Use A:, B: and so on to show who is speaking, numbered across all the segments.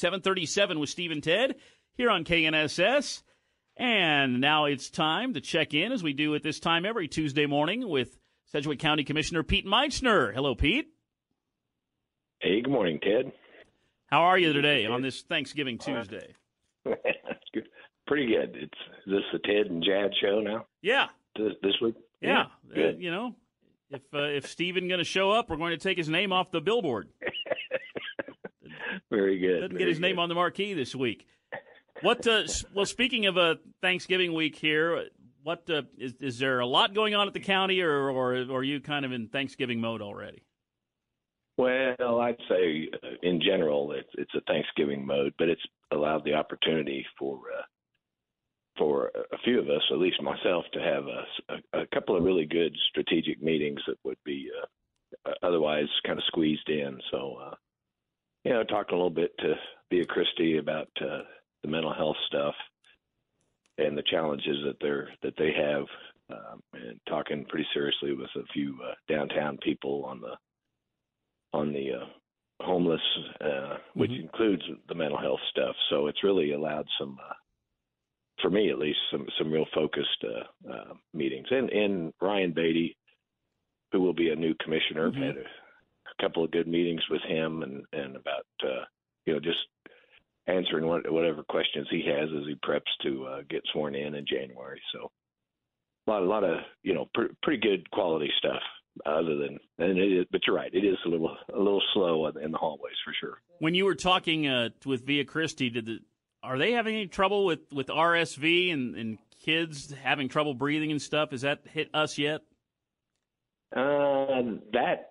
A: 737 with Steve and Ted here on KNSS. And now it's time to check in as we do at this time every Tuesday morning with Sedgwick County Commissioner Pete Meitzner. Hello, Pete.
B: Hey, good morning, Ted.
A: How are you today on this Thanksgiving Tuesday?
B: good. Pretty good. It's is this the Ted and Jad show now?
A: Yeah.
B: This, this week?
A: Yeah.
B: yeah.
A: Uh, you know, if uh, if Steven going to show up, we're going to take his name off the billboard.
B: Very good. Very
A: get his
B: good.
A: name on the marquee this week. What? Uh, well, speaking of a Thanksgiving week here, what uh, is is there a lot going on at the county, or, or or are you kind of in Thanksgiving mode already?
B: Well, I'd say uh, in general it's it's a Thanksgiving mode, but it's allowed the opportunity for uh, for a few of us, at least myself, to have a, a, a couple of really good strategic meetings that would be uh, otherwise kind of squeezed in. So, uh, you know, talking a little bit to Via Christi about uh, the mental health stuff and the challenges that they're that they have, um, and talking pretty seriously with a few uh, downtown people on the on the uh, homeless, uh, which
A: Mhm.
B: includes the mental health stuff. So it's really allowed some, uh, for me at least, some some real focused uh, uh, meetings. And and Ryan Baty, who will be a new commissioner,
A: Mhm.
B: had a couple of good meetings with him and and about uh, you know just answering what, whatever questions he has as he preps to uh, get sworn in in January. So a lot a lot of you know pr- pretty good quality stuff other than and it is, but you're right it is a little a little slow in the hallways for sure
A: When you were talking uh, with Via Christi, did the are they having any trouble with, with RSV and, and kids having trouble breathing and stuff? Has that hit us yet?
B: uh, that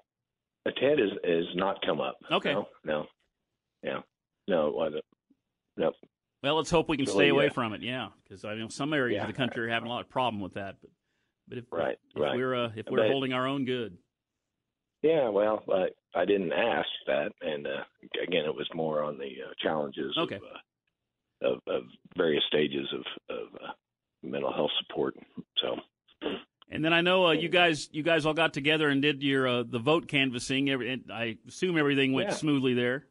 B: uh, ted is is not come up
A: Okay.
B: no no yeah no it wasn't no
A: Well, let's hope we can
B: So,
A: stay away
B: yeah.
A: from it. Yeah, because I know some areas
B: Yeah.
A: of the country are having a lot of problem with that. But but if,
B: Right,
A: if
B: right.
A: we're uh, if we're
B: But-
A: holding our own good,
B: yeah well I, I didn't ask that and uh, again it was more on the uh, challenges
A: Okay.
B: of, uh, of of various stages of of uh, mental health support
A: and then I know uh, you guys you guys all got together and did your uh, the vote canvassing. Every, and I assume everything went
B: Yeah.
A: smoothly there.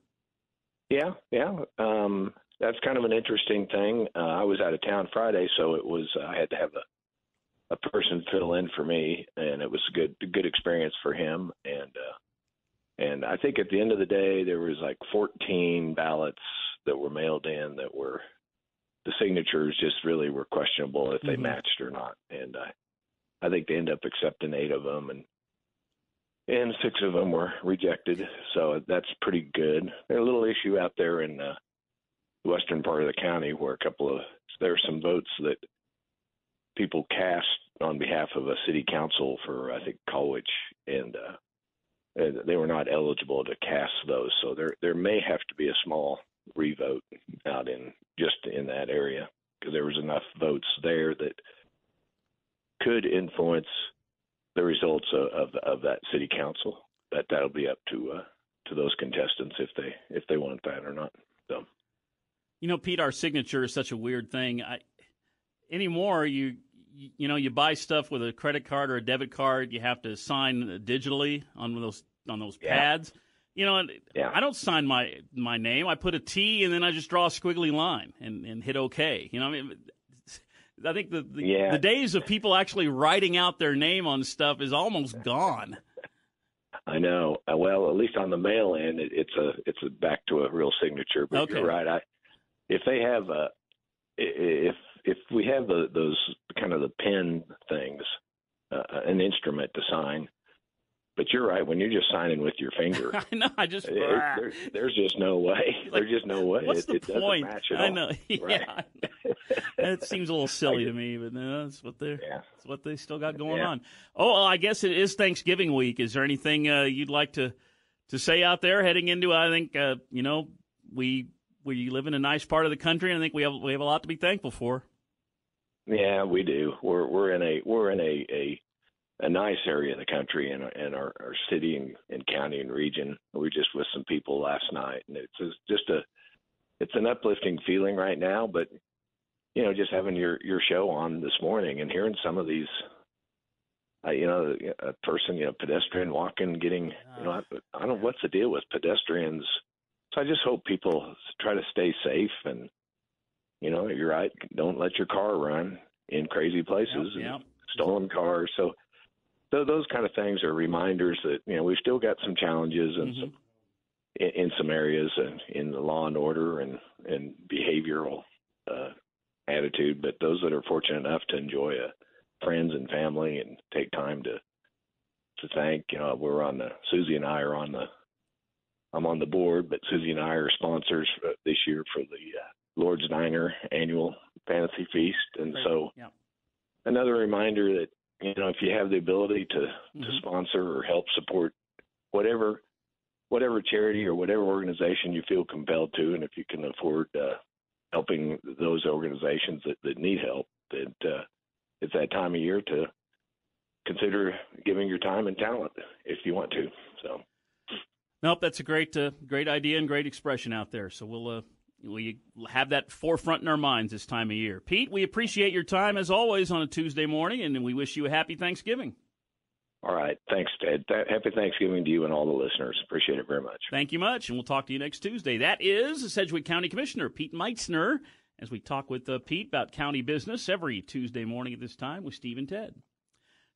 B: Yeah, yeah. Um, that's kind of an interesting thing. Uh, I was out of town Friday, so it was I had to have a a person fill in for me, and it was a good good experience for him. And uh, and I think at the end of the day, there was like 14 ballots that were mailed in that were the signatures just really were questionable if they
A: Mhm.
B: matched or not. And I I think they ended up accepting eight of them, and and six of them were rejected. So that's pretty good. There's a little issue out there in uh, the western part of the county where a couple of there are some votes that people cast on behalf of a city council for I think Colwich, and uh, they were not eligible to cast those. So there there may have to be a small revote out in just in that area because there was enough votes there that could influence the results of of, of that city council. But that'll be up to uh, to those contestants if they if they want that or not. So
A: You know, Pete, our signature is such a weird thing. I anymore you you know you buy stuff with a credit card or a debit card, you have to sign digitally on those on those
B: Yeah.
A: pads. You know,
B: Yeah.
A: I don't sign my my name. I put a T and then I just draw a squiggly line and, and hit OK. You know, I mean, I think the the,
B: Yeah.
A: the days of people actually writing out their name on stuff is almost gone.
B: I know. Uh, Well, at least on the mail in, it, it's a it's a back to a real signature. But
A: Okay.
B: you're right. I if they have a if if we have the, those kind of the pen things, uh, an instrument to sign. But you're right. When you're just signing with your finger,
A: I know. I just
B: it- there's, there's just no way.
A: Like,
B: there's just no way.
A: What's
B: it,
A: the
B: it doesn't
A: point?
B: match at
A: I
B: all.
A: know.
B: Right.
A: It seems a little silly to me, but no, that's what they're
B: Yeah.
A: that's what they still got going
B: Yeah.
A: on. Oh, well, I guess it is Thanksgiving week. Is there anything uh, you'd like to to say out there heading into? I think uh, you know we we live in a nice part of the country, and I think we have we have a lot to be thankful for.
B: Yeah, we do. We're we're in a we're in a a, a nice area of the country and in our, our city and, and county and region. We were just with some people last night, and it's just- just a it's an uplifting feeling right now. But you know, just having your your show on this morning and hearing some of these. Uh, you know, a person, you know, pedestrian walking, getting, you know, I, I don't know what's the deal with pedestrians. So I just hope people try to stay safe and you know you're right. Don't let your car run in crazy places
A: Yep,
B: and
A: yep.
B: stolen cars. So, so those kind of things are reminders that you know we've still got some challenges and
A: Mhm.
B: some in, in some areas and in the law and order and and behavioral uh, attitude. But those that are fortunate enough to enjoy a friends and family and take time to to thank, you know, we're on the Susie and I are on the I'm on the board, but Susie and I are sponsors for this year for the uh, Lord's Diner annual fantasy feast, and
A: Great.
B: so
A: Yep.
B: another reminder that you know if you have the ability to to
A: Mhm.
B: sponsor or help support whatever whatever charity or whatever organization you feel compelled to, and if you can afford uh, helping those organizations that, that need help, that uh, it's that time of year to consider giving your time and talent if you want to. So.
A: Nope, that's a great, uh, great idea and great expression out there. So we'll uh, we have that forefront in our minds this time of year. Pete, we appreciate your time as always on a Tuesday morning, and we wish you a happy Thanksgiving.
B: All right. Thanks, Ted. Happy Thanksgiving to you and all the listeners. Appreciate it very much.
A: Thank you much, and we'll talk to you next Tuesday. That is Sedgwick County Commissioner Pete Meitzner as we talk with uh, Pete about county business every Tuesday morning at this time with Steve and Ted.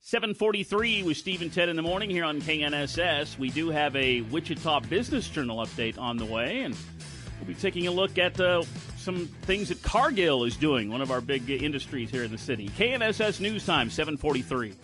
A: 743 with Steve and Ted in the morning here on KNSS. We do have a Wichita Business Journal update on the way, and we'll be taking a look at uh, some things that Cargill is doing, one of our big uh, industries here in the city. KNSS News Time, 743.